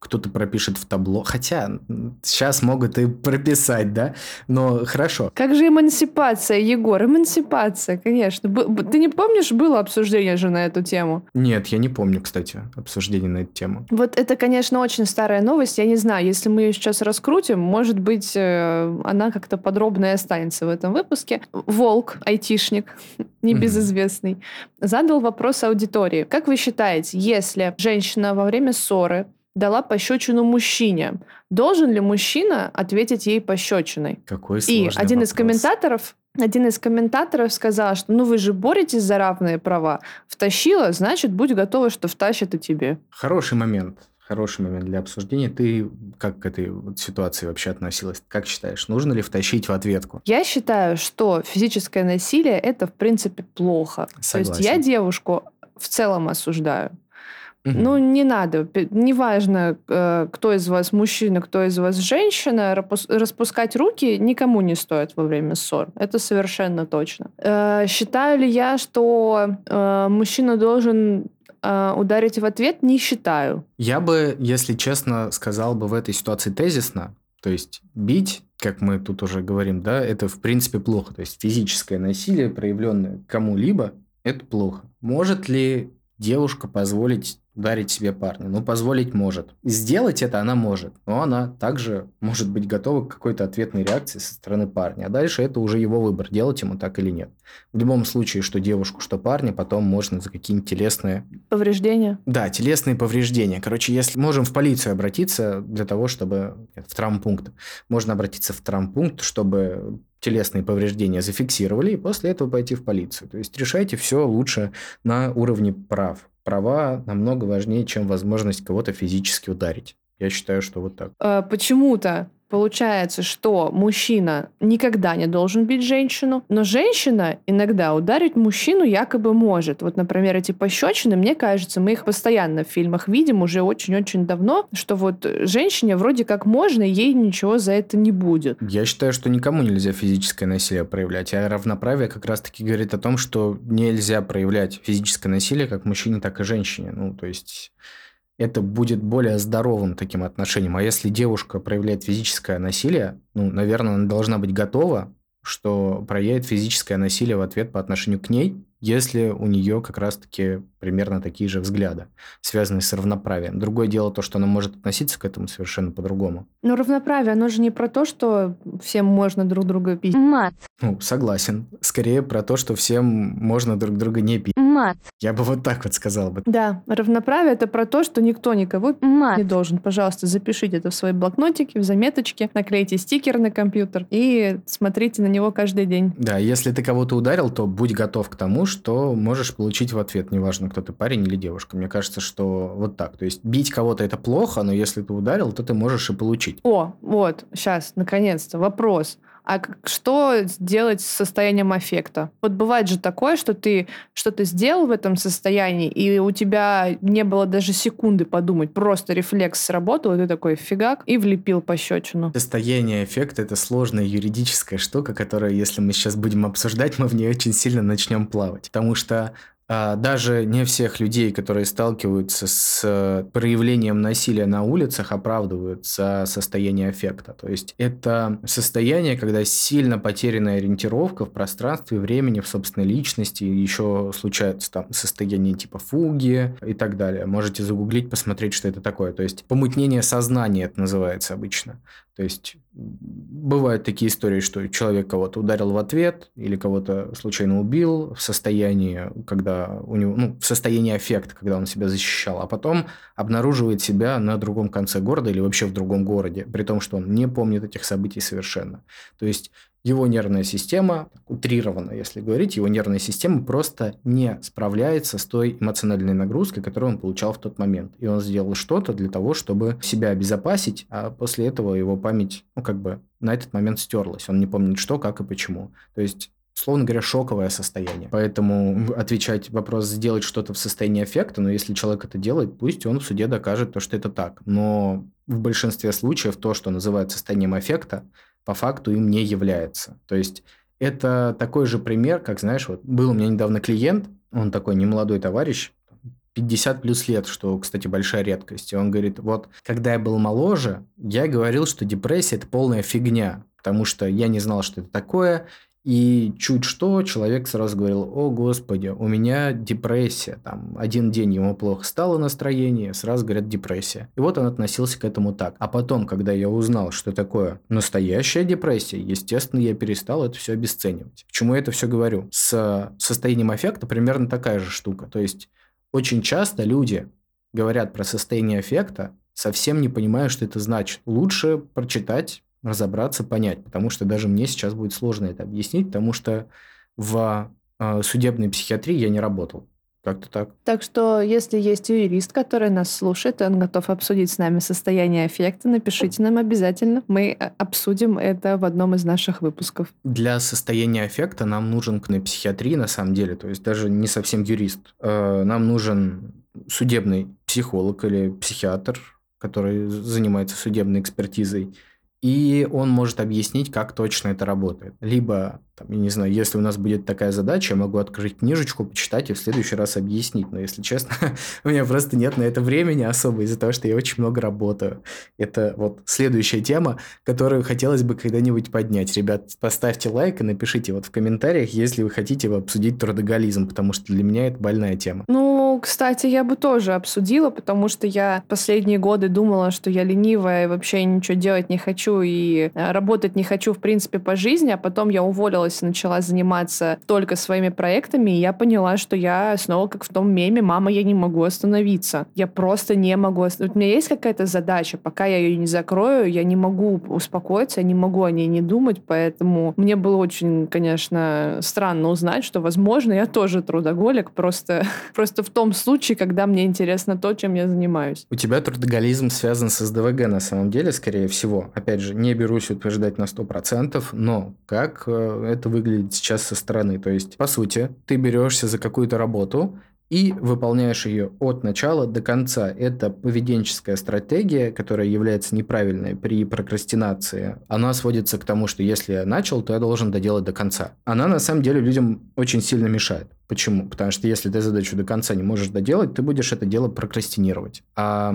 B: кто-то пропишет в табло. Хотя сейчас могут и прописать, да? Но хорошо.
A: Как же эмансипация, Егор? Эмансипация, конечно. Б- ты не помнишь, было обсуждение же на эту тему?
B: Нет, я не помню, кстати, обсуждение на эту тему.
A: Вот это, конечно, очень старая новость. Я не знаю, если мы ее сейчас раскрутим, может быть, э, она как-то подробно и останется в этом выпуске. Волк, айтишник, небезызвестный, задал вопрос аудитории. Как вы считаете, если женщина во время ссоры дала пощечину мужчине. Должен ли мужчина ответить ей пощечиной?
B: Какой
A: И
B: сложный
A: один из
B: вопрос.
A: комментаторов один из комментаторов сказал, что ну вы же боретесь за равные права. Втащила, значит, будь готова, что втащит и тебе.
B: Хороший момент. Хороший момент для обсуждения. Ты как к этой ситуации вообще относилась? Как считаешь, нужно ли втащить в ответку?
A: Я считаю, что физическое насилие это в принципе плохо. То есть
B: Согласен.
A: я девушку в целом осуждаю.
B: Мгм.
A: Ну, не надо. Неважно, э, кто из вас мужчина, кто из вас женщина, распускать руки никому не стоит во время ссор. Это совершенно точно. Э, Считаю ли я, что э, мужчина должен ударить в ответ? Не считаю.
B: Я бы, если честно, сказал бы в этой ситуации тезисно. То есть бить, как мы тут уже говорим, да, это в принципе плохо. То есть физическое насилие, проявленное кому-либо, это плохо. Может ли девушка позволить ударить себе парня? Ну, позволить может. Сделать это она может, но она также может быть готова к какой-то ответной реакции со стороны парня. А дальше это уже его выбор, делать ему так или нет. В любом случае, что девушку, что парня, потом можно за какие-нибудь телесные
A: Повреждения?
B: да, телесные повреждения. Короче, если можем в полицию обратиться для того, чтобы... В травмпункт. Можно обратиться в травмпункт, чтобы телесные повреждения зафиксировали, и после этого пойти в полицию. То есть решайте все лучше на уровне прав. Права намного важнее, чем возможность кого-то физически ударить. Я считаю, что вот так.
A: Э, Почему-то Получается, что мужчина никогда не должен бить женщину, но женщина иногда ударить мужчину якобы может. Вот, например, эти пощечины, мне кажется, мы их постоянно в фильмах видим уже очень-очень давно, что вот женщине вроде как можно, ей ничего за это не будет.
B: Я считаю, что никому нельзя физическое насилие проявлять, а равноправие как раз-таки говорит о том, что нельзя проявлять физическое насилие как мужчине, так и женщине. Ну, то есть это будет более здоровым таким отношением. А если девушка проявляет физическое насилие, ну, наверное, она должна быть готова, что проявит физическое насилие в ответ по отношению к ней, если у нее как раз-таки примерно такие же взгляды, связанные с равноправием. Другое дело то, что она может относиться к этому совершенно по-другому.
A: Но равноправие, оно же не про то, что всем можно друг друга пить.
C: Мат.
B: Ну, согласен. Скорее про то, что всем можно друг друга не пить.
C: Мат.
B: Я бы вот так вот сказал бы.
A: Да, равноправие это про то, что никто никого не
C: Мат.
A: должен. Пожалуйста, запишите это в свои блокнотики, в заметочки, наклейте стикер на компьютер и смотрите на него каждый день.
B: Да, если ты кого-то ударил, то будь готов к тому, что можешь получить в ответ, неважно, кто ты, парень или девушка. Мне кажется, что вот так. То есть бить кого-то это плохо, но если ты ударил, то ты можешь и получить.
A: О, вот, сейчас, наконец-то, вопрос. А что делать с состоянием аффекта? Вот бывает же такое, что ты что-то сделал в этом состоянии, и у тебя не было даже секунды подумать, просто рефлекс сработал, и ты такой фигак, и влепил пощечину.
B: Состояние эффекта – это сложная юридическая штука, которая, если мы сейчас будем обсуждать, мы в ней очень сильно начнем плавать. Потому что даже не всех людей, которые сталкиваются с э, проявлением насилия на улицах, оправдывают за состояние аффекта. То есть это состояние, когда сильно потерянная ориентировка в пространстве, времени, в собственной личности, еще случаются там состояния типа фуги и так далее. Можете загуглить, посмотреть, что это такое. То есть помутнение сознания это называется обычно. То есть бывают такие истории, что человек кого-то ударил в ответ или кого-то случайно убил в состоянии, когда у него, ну, в состоянии аффекта, когда он себя защищал, а потом обнаруживает себя на другом конце города или вообще в другом городе, при том, что он не помнит этих событий совершенно. То есть его нервная система, утрированно, если говорить, его нервная система просто не справляется с той эмоциональной нагрузкой, которую он получал в тот момент. И он сделал что-то для того, чтобы себя обезопасить, а после этого его память, ну, как бы на этот момент стерлась. Он не помнит что, как и почему. То есть условно говоря, шоковое состояние. Поэтому отвечать вопрос сделать что-то в состоянии аффекта, но если человек это делает, пусть он в суде докажет то, что это так. Но в большинстве случаев то, что называют состоянием аффекта, по факту им не является. То есть это такой же пример, как, знаешь, вот был у меня недавно клиент, он такой немолодой товарищ, 50 плюс лет, что, кстати, большая редкость. И он говорит, вот, когда я был моложе, я говорил, что депрессия – это полная фигня, потому что я не знал, что это такое, и чуть что, человек сразу говорил, о господи, у меня депрессия. Там один день ему плохо стало настроение, сразу говорят депрессия. И вот он относился к этому так. А потом, когда я узнал, что такое настоящая депрессия, естественно, я перестал это все обесценивать. К чему я это все говорю? С состоянием аффекта примерно такая же штука. То есть очень часто люди говорят про состояние аффекта, совсем не понимая, что это значит. Лучше прочитать разобраться, понять, потому что даже мне сейчас будет сложно это объяснить, потому что в э, судебной психиатрии я не работал. Как-то так.
A: Так что, если есть юрист, который нас слушает, и он готов обсудить с нами состояние аффекта, напишите нам обязательно. Мы э, обсудим это в одном из наших выпусков.
B: Для состояния аффекта нам нужен психиатрии, на самом деле, то есть даже не совсем юрист. Э, нам нужен судебный психолог или психиатр, который занимается судебной экспертизой и он может объяснить, как точно это работает. Либо, там, я не знаю, если у нас будет такая задача, я могу открыть книжечку, почитать и в следующий раз объяснить. Но, если честно, у меня просто нет на это времени особо из-за того, что я очень много работаю. Это вот следующая тема, которую хотелось бы когда-нибудь поднять. Ребят, поставьте лайк и напишите вот в комментариях, если вы хотите обсудить трудоголизм, потому что для меня это больная тема.
A: Ну, кстати, я бы тоже обсудила, потому что я последние годы думала, что я ленивая и вообще ничего делать не хочу и работать не хочу, в принципе, по жизни, а потом я уволилась успокоилась и начала заниматься только своими проектами, и я поняла, что я снова как в том меме «Мама, я не могу остановиться». Я просто не могу остановиться. У меня есть какая-то задача, пока я ее не закрою, я не могу успокоиться, я не могу о ней не думать, поэтому мне было очень, конечно, странно узнать, что, возможно, я тоже трудоголик, просто, просто в том случае, когда мне интересно то, чем я занимаюсь.
B: У тебя трудоголизм связан с СДВГ на самом деле, скорее всего. Опять же, не берусь утверждать на 100%, но как э, это выглядит сейчас со стороны? То есть, по сути, ты берешься за какую-то работу, и выполняешь ее от начала до конца. Это поведенческая стратегия, которая является неправильной при прокрастинации. Она сводится к тому, что если я начал, то я должен доделать до конца. Она на самом деле людям очень сильно мешает. Почему? Потому что если ты задачу до конца не можешь доделать, ты будешь это дело прокрастинировать. А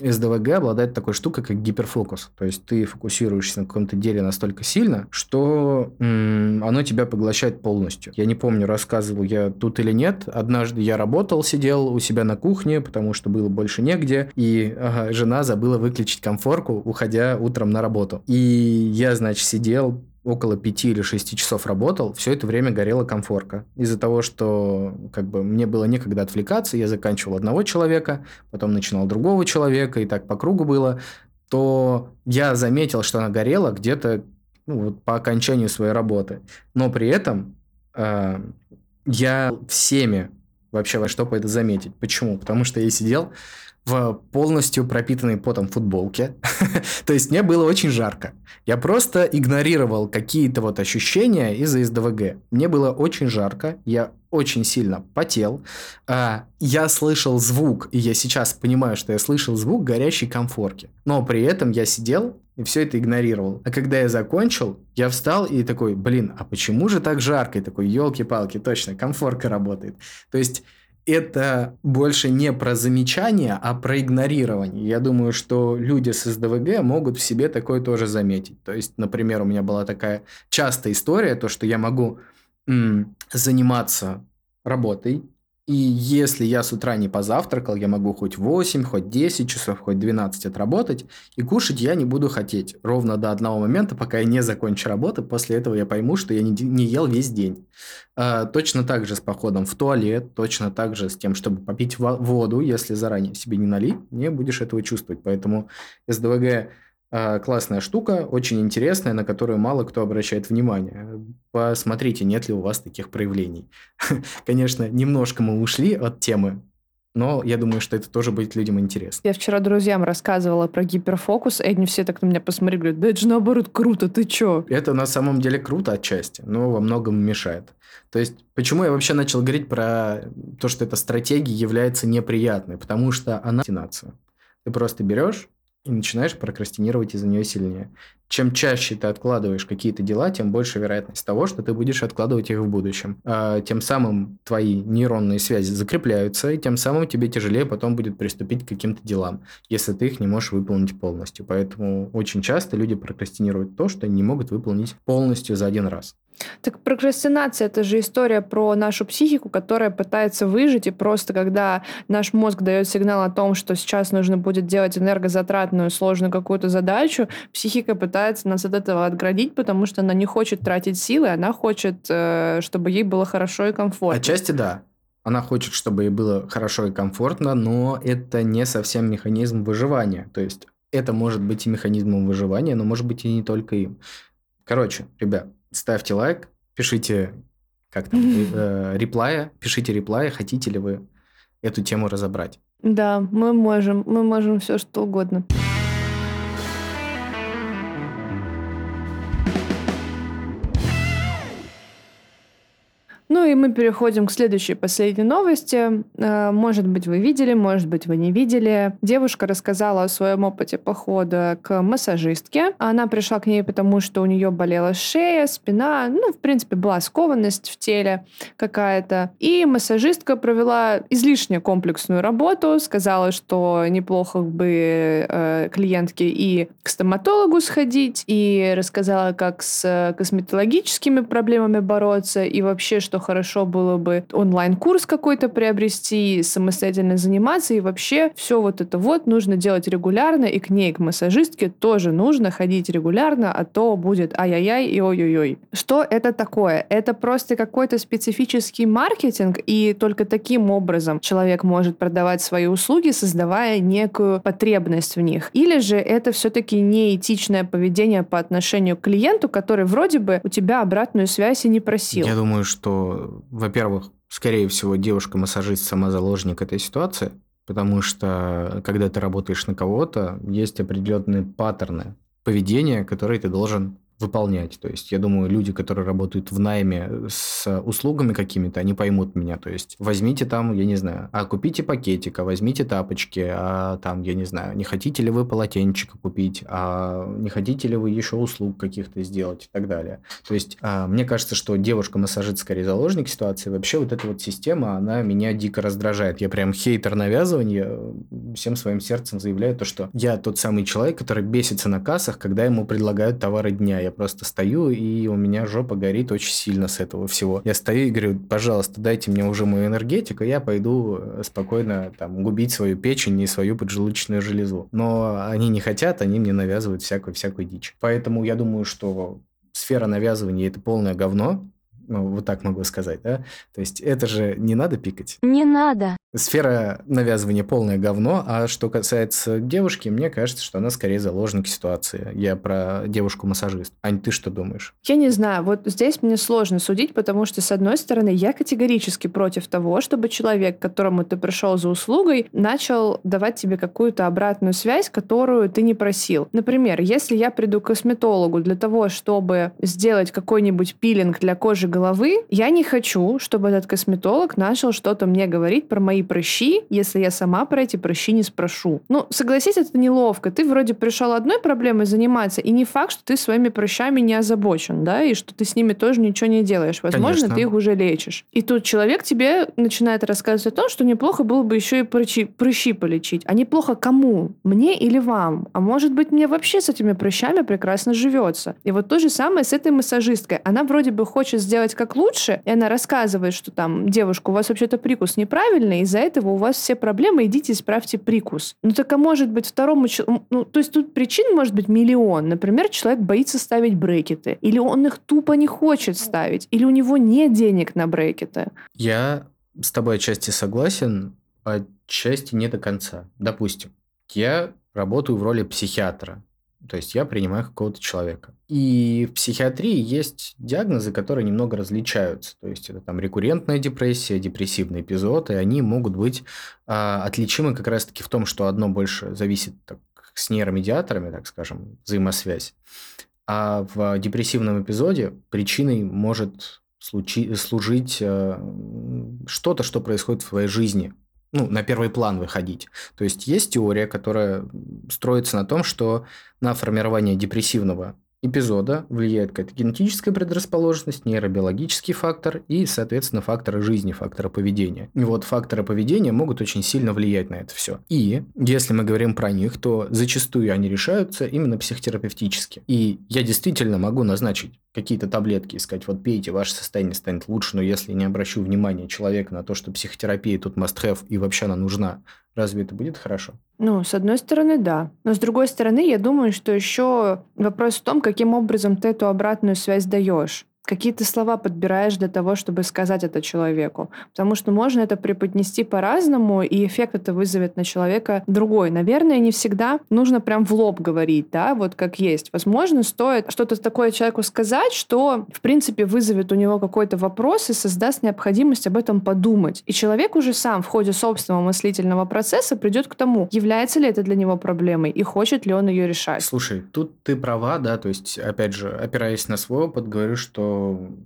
B: СДВГ обладает такой штукой, как гиперфокус. То есть ты фокусируешься на каком-то деле настолько сильно, что м- оно тебя поглощает полностью. Я не помню, рассказывал я тут или нет. Однажды я работал, сидел у себя на кухне, потому что было больше негде, и ага, жена забыла выключить комфорку, уходя утром на работу. И я, значит, сидел, около 5 или 6 часов работал, все это время горела комфорка. Из-за того, что как бы мне было некогда отвлекаться, я заканчивал одного человека, потом начинал другого человека, и так по кругу было, то я заметил, что она горела где-то ну, вот по окончанию своей работы. Но при этом э, я всеми вообще во что по это заметить. Почему? Потому что я сидел в полностью пропитанной потом футболке. То есть мне было очень жарко. Я просто игнорировал какие-то вот ощущения из-за СДВГ. Мне было очень жарко, я очень сильно потел. А, я слышал звук, и я сейчас понимаю, что я слышал звук горящей комфорки. Но при этом я сидел и все это игнорировал. А когда я закончил, я встал и такой, блин, а почему же так жарко? И такой, елки-палки, точно, комфорка работает. То есть это больше не про замечание, а про игнорирование. Я думаю, что люди с СДВГ могут в себе такое тоже заметить. То есть, например, у меня была такая частая история, то, что я могу м, заниматься работой, и если я с утра не позавтракал, я могу хоть 8, хоть 10 часов, хоть 12 отработать, и кушать я не буду хотеть. Ровно до одного момента, пока я не закончу работу, после этого я пойму, что я не, не ел весь день. А, точно так же с походом в туалет, точно так же с тем, чтобы попить воду, если заранее себе не налить, не будешь этого чувствовать. Поэтому СДВГ классная штука, очень интересная, на которую мало кто обращает внимание. Посмотрите, нет ли у вас таких проявлений. Конечно, немножко мы ушли от темы, но я думаю, что это тоже будет людям интересно.
A: Я вчера друзьям рассказывала про гиперфокус, и они все так на меня посмотрели, говорят, да это же наоборот круто, ты чё?
B: Это на самом деле круто отчасти, но во многом мешает. То есть, почему я вообще начал говорить про то, что эта стратегия является неприятной? Потому что она. Ты просто берешь и начинаешь прокрастинировать из-за нее сильнее. Чем чаще ты откладываешь какие-то дела, тем больше вероятность того, что ты будешь откладывать их в будущем. А тем самым твои нейронные связи закрепляются, и тем самым тебе тяжелее потом будет приступить к каким-то делам, если ты их не можешь выполнить полностью. Поэтому очень часто люди прокрастинируют то, что не могут выполнить полностью за один раз.
A: Так прокрастинация это же история про нашу психику, которая пытается выжить, и просто когда наш мозг дает сигнал о том, что сейчас нужно будет делать энергозатратную, сложную какую-то задачу, психика пытается нас от этого отградить, потому что она не хочет тратить силы, она хочет, э, чтобы ей было хорошо и комфортно.
B: Отчасти да. Она хочет, чтобы ей было хорошо и комфортно, но это не совсем механизм выживания. То есть это может быть и механизмом выживания, но может быть и не только им. Короче, ребят, ставьте лайк, пишите как там, э, реплая, пишите реплая, хотите ли вы эту тему разобрать.
A: Да, мы можем, мы можем все что угодно. И мы переходим к следующей последней новости. Э, может быть, вы видели, может быть, вы не видели. Девушка рассказала о своем опыте похода к массажистке. Она пришла к ней, потому что у нее болела шея, спина, ну, в принципе, была скованность в теле какая-то. И массажистка провела излишне комплексную работу, сказала, что неплохо бы э, клиентке и к стоматологу сходить, и рассказала, как с косметологическими проблемами бороться, и вообще, что хорошо хорошо было бы онлайн-курс какой-то приобрести, самостоятельно заниматься, и вообще все вот это вот нужно делать регулярно, и к ней, к массажистке, тоже нужно ходить регулярно, а то будет ай-яй-яй и ой-ой-ой. Что это такое? Это просто какой-то специфический маркетинг, и только таким образом человек может продавать свои услуги, создавая некую потребность в них. Или же это все-таки неэтичное поведение по отношению к клиенту, который вроде бы у тебя обратную связь и не просил.
B: Я думаю, что, во-первых, скорее всего, девушка-массажист сама заложник этой ситуации, потому что, когда ты работаешь на кого-то, есть определенные паттерны поведения, которые ты должен выполнять. То есть, я думаю, люди, которые работают в найме с услугами какими-то, они поймут меня. То есть, возьмите там, я не знаю, а купите пакетик, а возьмите тапочки, а там, я не знаю, не хотите ли вы полотенчика купить, а не хотите ли вы еще услуг каких-то сделать и так далее. То есть, а, мне кажется, что девушка-массажист скорее заложник ситуации. Вообще, вот эта вот система, она меня дико раздражает. Я прям хейтер навязывания, всем своим сердцем заявляю то, что я тот самый человек, который бесится на кассах, когда ему предлагают товары дня. Я просто стою, и у меня жопа горит очень сильно с этого всего. Я стою и говорю, пожалуйста, дайте мне уже мою энергетику, я пойду э, спокойно там губить свою печень и свою поджелудочную железу. Но они не хотят, они мне навязывают всякую-всякую дичь. Поэтому я думаю, что сфера навязывания – это полное говно, ну, вот так могу сказать, да? То есть это же не надо пикать.
C: Не надо.
B: Сфера навязывания полное говно, а что касается девушки, мне кажется, что она скорее заложник ситуации. Я про девушку-массажист. Ань, ты что думаешь?
A: Я не знаю, вот здесь мне сложно судить, потому что, с одной стороны, я категорически против того, чтобы человек, к которому ты пришел за услугой, начал давать тебе какую-то обратную связь, которую ты не просил. Например, если я приду к косметологу для того, чтобы сделать какой-нибудь пилинг для кожи головы, я не хочу, чтобы этот косметолог начал что-то мне говорить про мои прыщи, если я сама про эти прыщи не спрошу. Ну, согласись, это неловко. Ты вроде пришел одной проблемой заниматься, и не факт, что ты своими прыщами не озабочен, да, и что ты с ними тоже ничего не делаешь. Возможно,
B: Конечно.
A: ты их уже лечишь. И тут человек тебе начинает рассказывать о том, что неплохо было бы еще и прыщи, прыщи полечить. А неплохо кому? Мне или вам? А может быть, мне вообще с этими прыщами прекрасно живется. И вот то же самое с этой массажисткой. Она вроде бы хочет сделать как лучше, и она рассказывает, что там, девушка, у вас вообще-то прикус неправильный, из-за этого у вас все проблемы, идите исправьте прикус. Ну так а может быть второму человеку... Ну, то есть тут причин может быть миллион. Например, человек боится ставить брекеты, или он их тупо не хочет ставить, или у него нет денег на брекеты.
B: Я с тобой отчасти согласен, отчасти не до конца. Допустим, я работаю в роли психиатра. То есть я принимаю какого-то человека. И в психиатрии есть диагнозы, которые немного различаются. То есть это там рекуррентная депрессия, депрессивный эпизод, и они могут быть а, отличимы как раз-таки в том, что одно больше зависит так, с нейромедиаторами, так скажем, взаимосвязь. А в депрессивном эпизоде причиной может случи- служить э, что-то, что происходит в твоей жизни, ну, на первый план выходить. То есть есть теория, которая строится на том, что на формирование депрессивного эпизода влияет какая-то генетическая предрасположенность, нейробиологический фактор и, соответственно, факторы жизни, факторы поведения. И вот факторы поведения могут очень сильно влиять на это все. И если мы говорим про них, то зачастую они решаются именно психотерапевтически. И я действительно могу назначить какие-то таблетки и сказать, вот пейте, ваше состояние станет лучше, но если не обращу внимания человека на то, что психотерапия тут must-have и вообще она нужна, разве это будет хорошо?
A: Ну, с одной стороны, да. Но с другой стороны, я думаю, что еще вопрос в том, каким образом ты эту обратную связь даешь. Какие ты слова подбираешь для того, чтобы сказать это человеку. Потому что можно это преподнести по-разному, и эффект это вызовет на человека другой. Наверное, не всегда нужно прям в лоб говорить, да, вот как есть. Возможно, стоит что-то такое человеку сказать, что, в принципе, вызовет у него какой-то вопрос и создаст необходимость об этом подумать. И человек уже сам в ходе собственного мыслительного процесса придет к тому, является ли это для него проблемой и хочет ли он ее решать.
B: Слушай, тут ты права, да, то есть, опять же, опираясь на свой опыт, говорю, что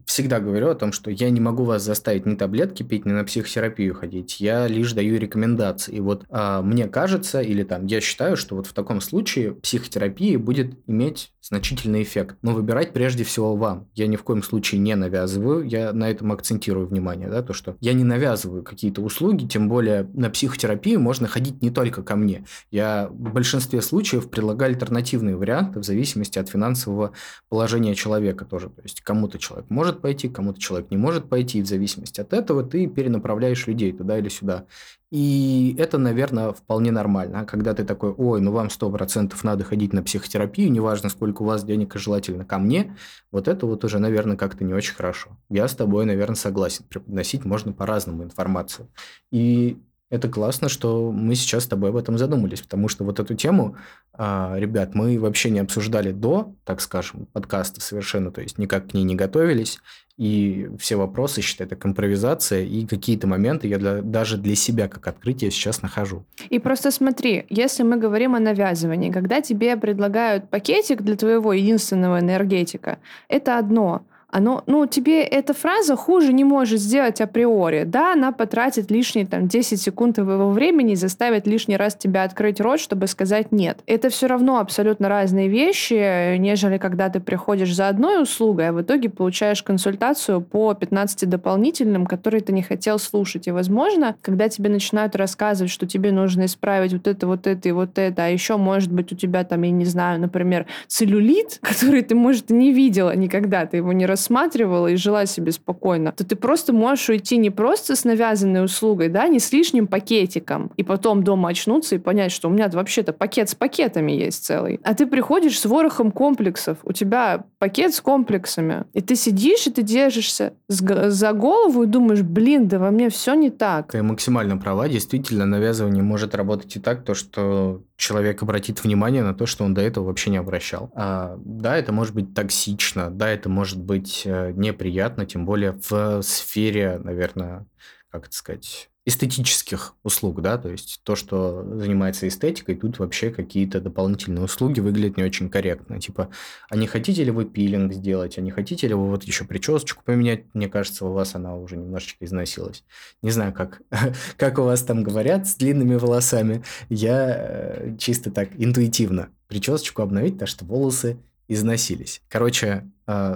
B: всегда говорю о том, что я не могу вас заставить ни таблетки пить, ни на психотерапию ходить, я лишь даю рекомендации. И вот а, мне кажется, или там я считаю, что вот в таком случае психотерапия будет иметь значительный эффект. Но выбирать прежде всего вам. Я ни в коем случае не навязываю, я на этом акцентирую внимание, да, то, что я не навязываю какие-то услуги, тем более на психотерапию можно ходить не только ко мне. Я в большинстве случаев предлагаю альтернативные варианты в зависимости от финансового положения человека тоже. То есть кому-то кому-то человек может пойти, кому-то человек не может пойти, и в зависимости от этого ты перенаправляешь людей туда или сюда. И это, наверное, вполне нормально. А когда ты такой, ой, ну вам 100% надо ходить на психотерапию, неважно, сколько у вас денег, и желательно ко мне, вот это вот уже, наверное, как-то не очень хорошо. Я с тобой, наверное, согласен. Преподносить можно по-разному информацию. И это классно, что мы сейчас с тобой об этом задумались, потому что вот эту тему, а, ребят, мы вообще не обсуждали до, так скажем, подкаста совершенно, то есть никак к ней не готовились, и все вопросы, считай, это импровизация, и какие-то моменты я для, даже для себя как открытие сейчас нахожу.
A: И просто смотри, если мы говорим о навязывании, когда тебе предлагают пакетик для твоего единственного энергетика, это одно – оно, ну, тебе эта фраза хуже не может сделать априори. Да, она потратит лишние там 10 секунд твоего времени и заставит лишний раз тебя открыть рот, чтобы сказать нет. Это все равно абсолютно разные вещи, нежели когда ты приходишь за одной услугой, а в итоге получаешь консультацию по 15 дополнительным, которые ты не хотел слушать. И, возможно, когда тебе начинают рассказывать, что тебе нужно исправить вот это, вот это и вот это, а еще, может быть, у тебя там, я не знаю, например, целлюлит, который ты, может, не видела никогда, ты его не рассматривала, рассматривала и жила себе спокойно, то ты просто можешь уйти не просто с навязанной услугой, да, не с лишним пакетиком, и потом дома очнуться и понять, что у меня вообще-то пакет с пакетами есть целый. А ты приходишь с ворохом комплексов, у тебя пакет с комплексами, и ты сидишь, и ты держишься за голову и думаешь, блин, да во мне все не так.
B: Ты максимально права, действительно, навязывание может работать и так, то, что человек обратит внимание на то, что он до этого вообще не обращал. А, да, это может быть токсично, да, это может быть э, неприятно, тем более в сфере, наверное, как это сказать, эстетических услуг, да, то есть то, что занимается эстетикой, тут вообще какие-то дополнительные услуги выглядят не очень корректно. Типа, а не хотите ли вы пилинг сделать, а не хотите ли вы вот еще причесочку поменять? Мне кажется, у вас она уже немножечко износилась. Не знаю, как, как у вас там говорят с длинными волосами. Я э, чисто так интуитивно причесочку обновить, так что волосы износились. Короче,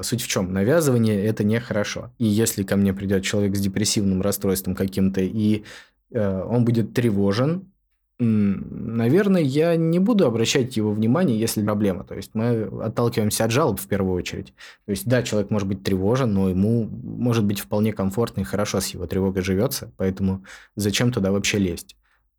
B: суть в чем? Навязывание это нехорошо. И если ко мне придет человек с депрессивным расстройством каким-то, и э, он будет тревожен, наверное, я не буду обращать его внимание, если проблема. То есть мы отталкиваемся от жалоб в первую очередь. То есть да, человек может быть тревожен, но ему может быть вполне комфортно и хорошо с его тревогой живется, поэтому зачем туда вообще лезть?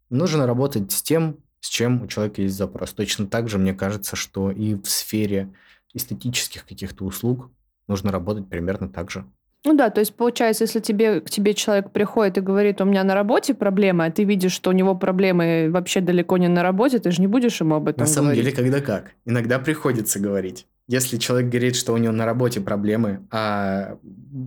B: Нужно работать с тем, с чем у человека есть запрос. Точно так же, мне кажется, что и в сфере эстетических каких-то услуг нужно работать примерно так же.
A: Ну да, то есть получается, если тебе, к тебе человек приходит и говорит, у меня на работе проблемы, а ты видишь, что у него проблемы вообще далеко не на работе, ты же не будешь ему об этом
B: На самом
A: говорить.
B: деле, когда как? Иногда приходится говорить. Если человек говорит, что у него на работе проблемы, а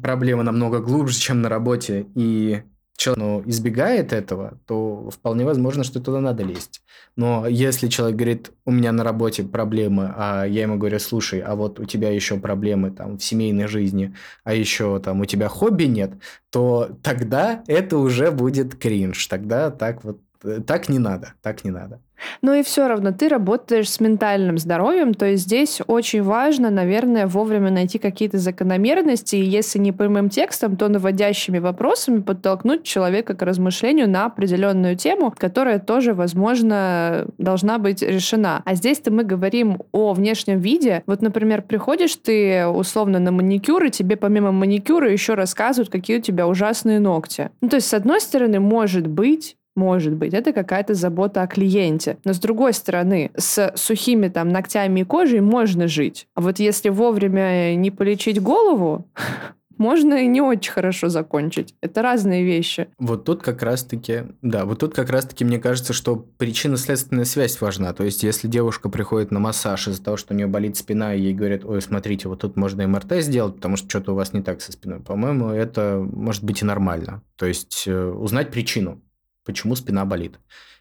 B: проблема намного глубже, чем на работе, и человек ну, избегает этого, то вполне возможно, что туда надо лезть. Но если человек говорит, у меня на работе проблемы, а я ему говорю, слушай, а вот у тебя еще проблемы там в семейной жизни, а еще там у тебя хобби нет, то тогда это уже будет кринж. Тогда так вот, э, так не надо, так не надо.
A: Ну и все равно ты работаешь с ментальным здоровьем, то есть здесь очень важно, наверное, вовремя найти какие-то закономерности, и если не прямым текстом, то наводящими вопросами подтолкнуть человека к размышлению на определенную тему, которая тоже, возможно, должна быть решена. А здесь-то мы говорим о внешнем виде. Вот, например, приходишь ты условно на маникюр, и тебе помимо маникюра еще рассказывают, какие у тебя ужасные ногти. Ну, то есть, с одной стороны, может быть, может быть, это какая-то забота о клиенте. Но с другой стороны, с сухими там ногтями и кожей можно жить. А вот если вовремя не полечить голову, можно и не очень хорошо закончить. Это разные вещи.
B: Вот тут как раз-таки, да, вот тут как раз-таки мне кажется, что причинно-следственная связь важна. То есть, если девушка приходит на массаж из-за того, что у нее болит спина, и ей говорят, ой, смотрите, вот тут можно МРТ сделать, потому что что-то у вас не так со спиной. По-моему, это может быть и нормально. То есть, э, узнать причину почему спина болит.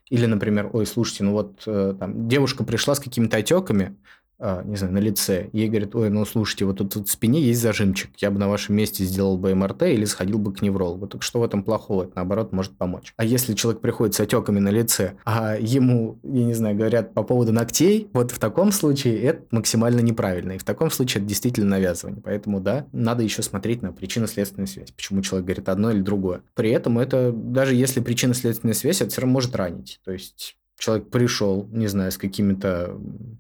B: Или, например, ой, слушайте, ну вот э, там девушка пришла с какими-то отеками, не знаю, на лице, ей говорят, ой, ну слушайте, вот тут, тут в спине есть зажимчик, я бы на вашем месте сделал бы МРТ или сходил бы к неврологу. Так что в этом плохого? Это наоборот может помочь. А если человек приходит с отеками на лице, а ему, я не знаю, говорят по поводу ногтей, вот в таком случае это максимально неправильно. И в таком случае это действительно навязывание. Поэтому, да, надо еще смотреть на причинно-следственную связь, почему человек говорит одно или другое. При этом это, даже если причинно-следственная связь, это все равно может ранить. То есть человек пришел, не знаю, с какими-то...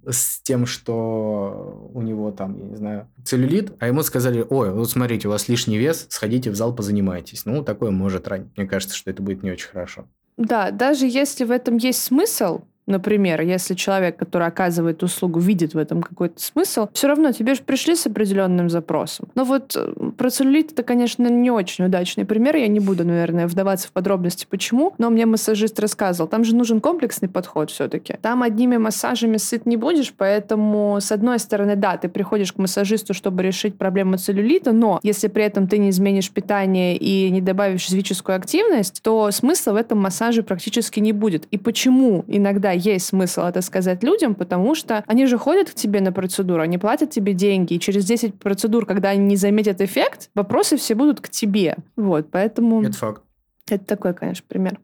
B: с тем, что у него там, я не знаю, целлюлит, а ему сказали, ой, вот смотрите, у вас лишний вес, сходите в зал, позанимайтесь. Ну, такое может ранить. Мне кажется, что это будет не очень хорошо.
A: Да, даже если в этом есть смысл, Например, если человек, который оказывает услугу, видит в этом какой-то смысл, все равно тебе же пришли с определенным запросом. Но вот э, про целлюлит это, конечно, не очень удачный пример. Я не буду, наверное, вдаваться в подробности, почему. Но мне массажист рассказывал, там же нужен комплексный подход все-таки. Там одними массажами сыт не будешь, поэтому, с одной стороны, да, ты приходишь к массажисту, чтобы решить проблему целлюлита, но если при этом ты не изменишь питание и не добавишь физическую активность, то смысла в этом массаже практически не будет. И почему иногда есть смысл это сказать людям, потому что они же ходят к тебе на процедуру, они платят тебе деньги, и через 10 процедур, когда они не заметят эффект, вопросы все будут к тебе. Вот, поэтому...
B: Это факт.
A: Это такой, конечно, пример.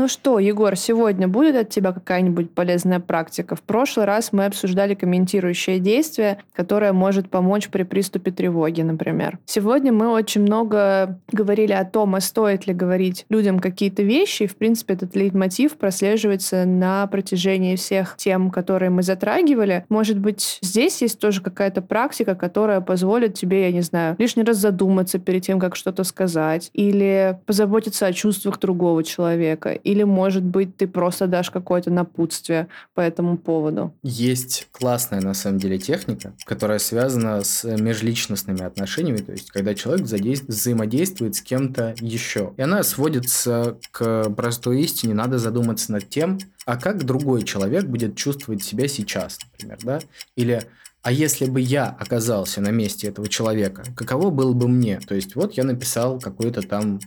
A: Ну что, Егор, сегодня будет от тебя какая-нибудь полезная практика? В прошлый раз мы обсуждали комментирующее действие, которое может помочь при приступе тревоги, например. Сегодня мы очень много говорили о том, а стоит ли говорить людям какие-то вещи. И, в принципе, этот лейтмотив прослеживается на протяжении всех тем, которые мы затрагивали. Может быть, здесь есть тоже какая-то практика, которая позволит тебе, я не знаю, лишний раз задуматься перед тем, как что-то сказать, или позаботиться о чувствах другого человека, или, может быть, ты просто дашь какое-то напутствие по этому поводу?
B: Есть классная, на самом деле, техника, которая связана с межличностными отношениями, то есть когда человек взаимодействует с кем-то еще. И она сводится к простой истине, надо задуматься над тем, а как другой человек будет чувствовать себя сейчас, например, да? Или а если бы я оказался на месте этого человека, каково было бы мне? То есть вот я написал какой-то там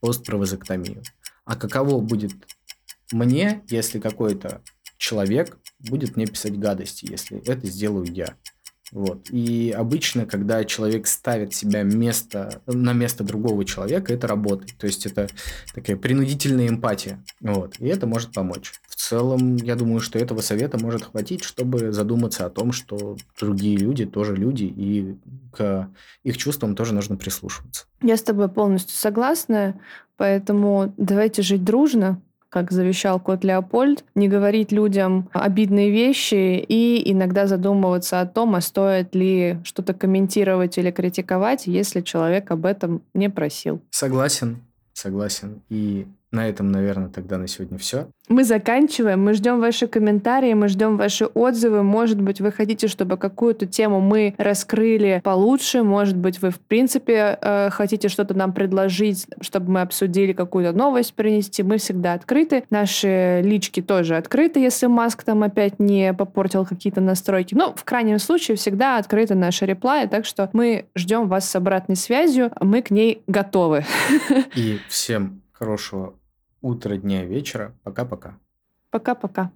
B: пост про вазоктомию. А каково будет мне, если какой-то человек будет мне писать гадости, если это сделаю я? Вот. И обычно, когда человек ставит себя место, на место другого человека, это работает. То есть это такая принудительная эмпатия. Вот. И это может помочь. В целом, я думаю, что этого совета может хватить, чтобы задуматься о том, что другие люди тоже люди, и к их чувствам тоже нужно прислушиваться.
A: Я с тобой полностью согласна, поэтому давайте жить дружно, как завещал кот Леопольд, не говорить людям обидные вещи и иногда задумываться о том, а стоит ли что-то комментировать или критиковать, если человек об этом не просил.
B: Согласен, согласен. И на этом, наверное, тогда на сегодня все.
A: Мы заканчиваем. Мы ждем ваши комментарии, мы ждем ваши отзывы. Может быть, вы хотите, чтобы какую-то тему мы раскрыли получше. Может быть, вы, в принципе, э, хотите что-то нам предложить, чтобы мы обсудили какую-то новость принести. Мы всегда открыты. Наши лички тоже открыты, если Маск там опять не попортил какие-то настройки. Но в крайнем случае всегда открыты наши реплаи, так что мы ждем вас с обратной связью. Мы к ней готовы.
B: И всем хорошего утра, дня, вечера. Пока-пока.
A: Пока-пока.